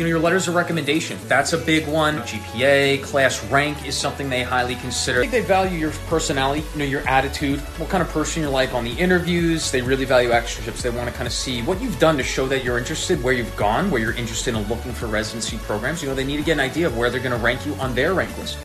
You know, your letters of recommendation, that's a big one. GPA, class rank is something they highly consider. I think they value your personality, you know, your attitude, what kind of person you're like on the interviews. They really value externships. They want to kind of see what you've done to show that you're interested, where you've gone, where you're interested in looking for residency programs. You know, they need to get an idea of where they're going to rank you on their rank list.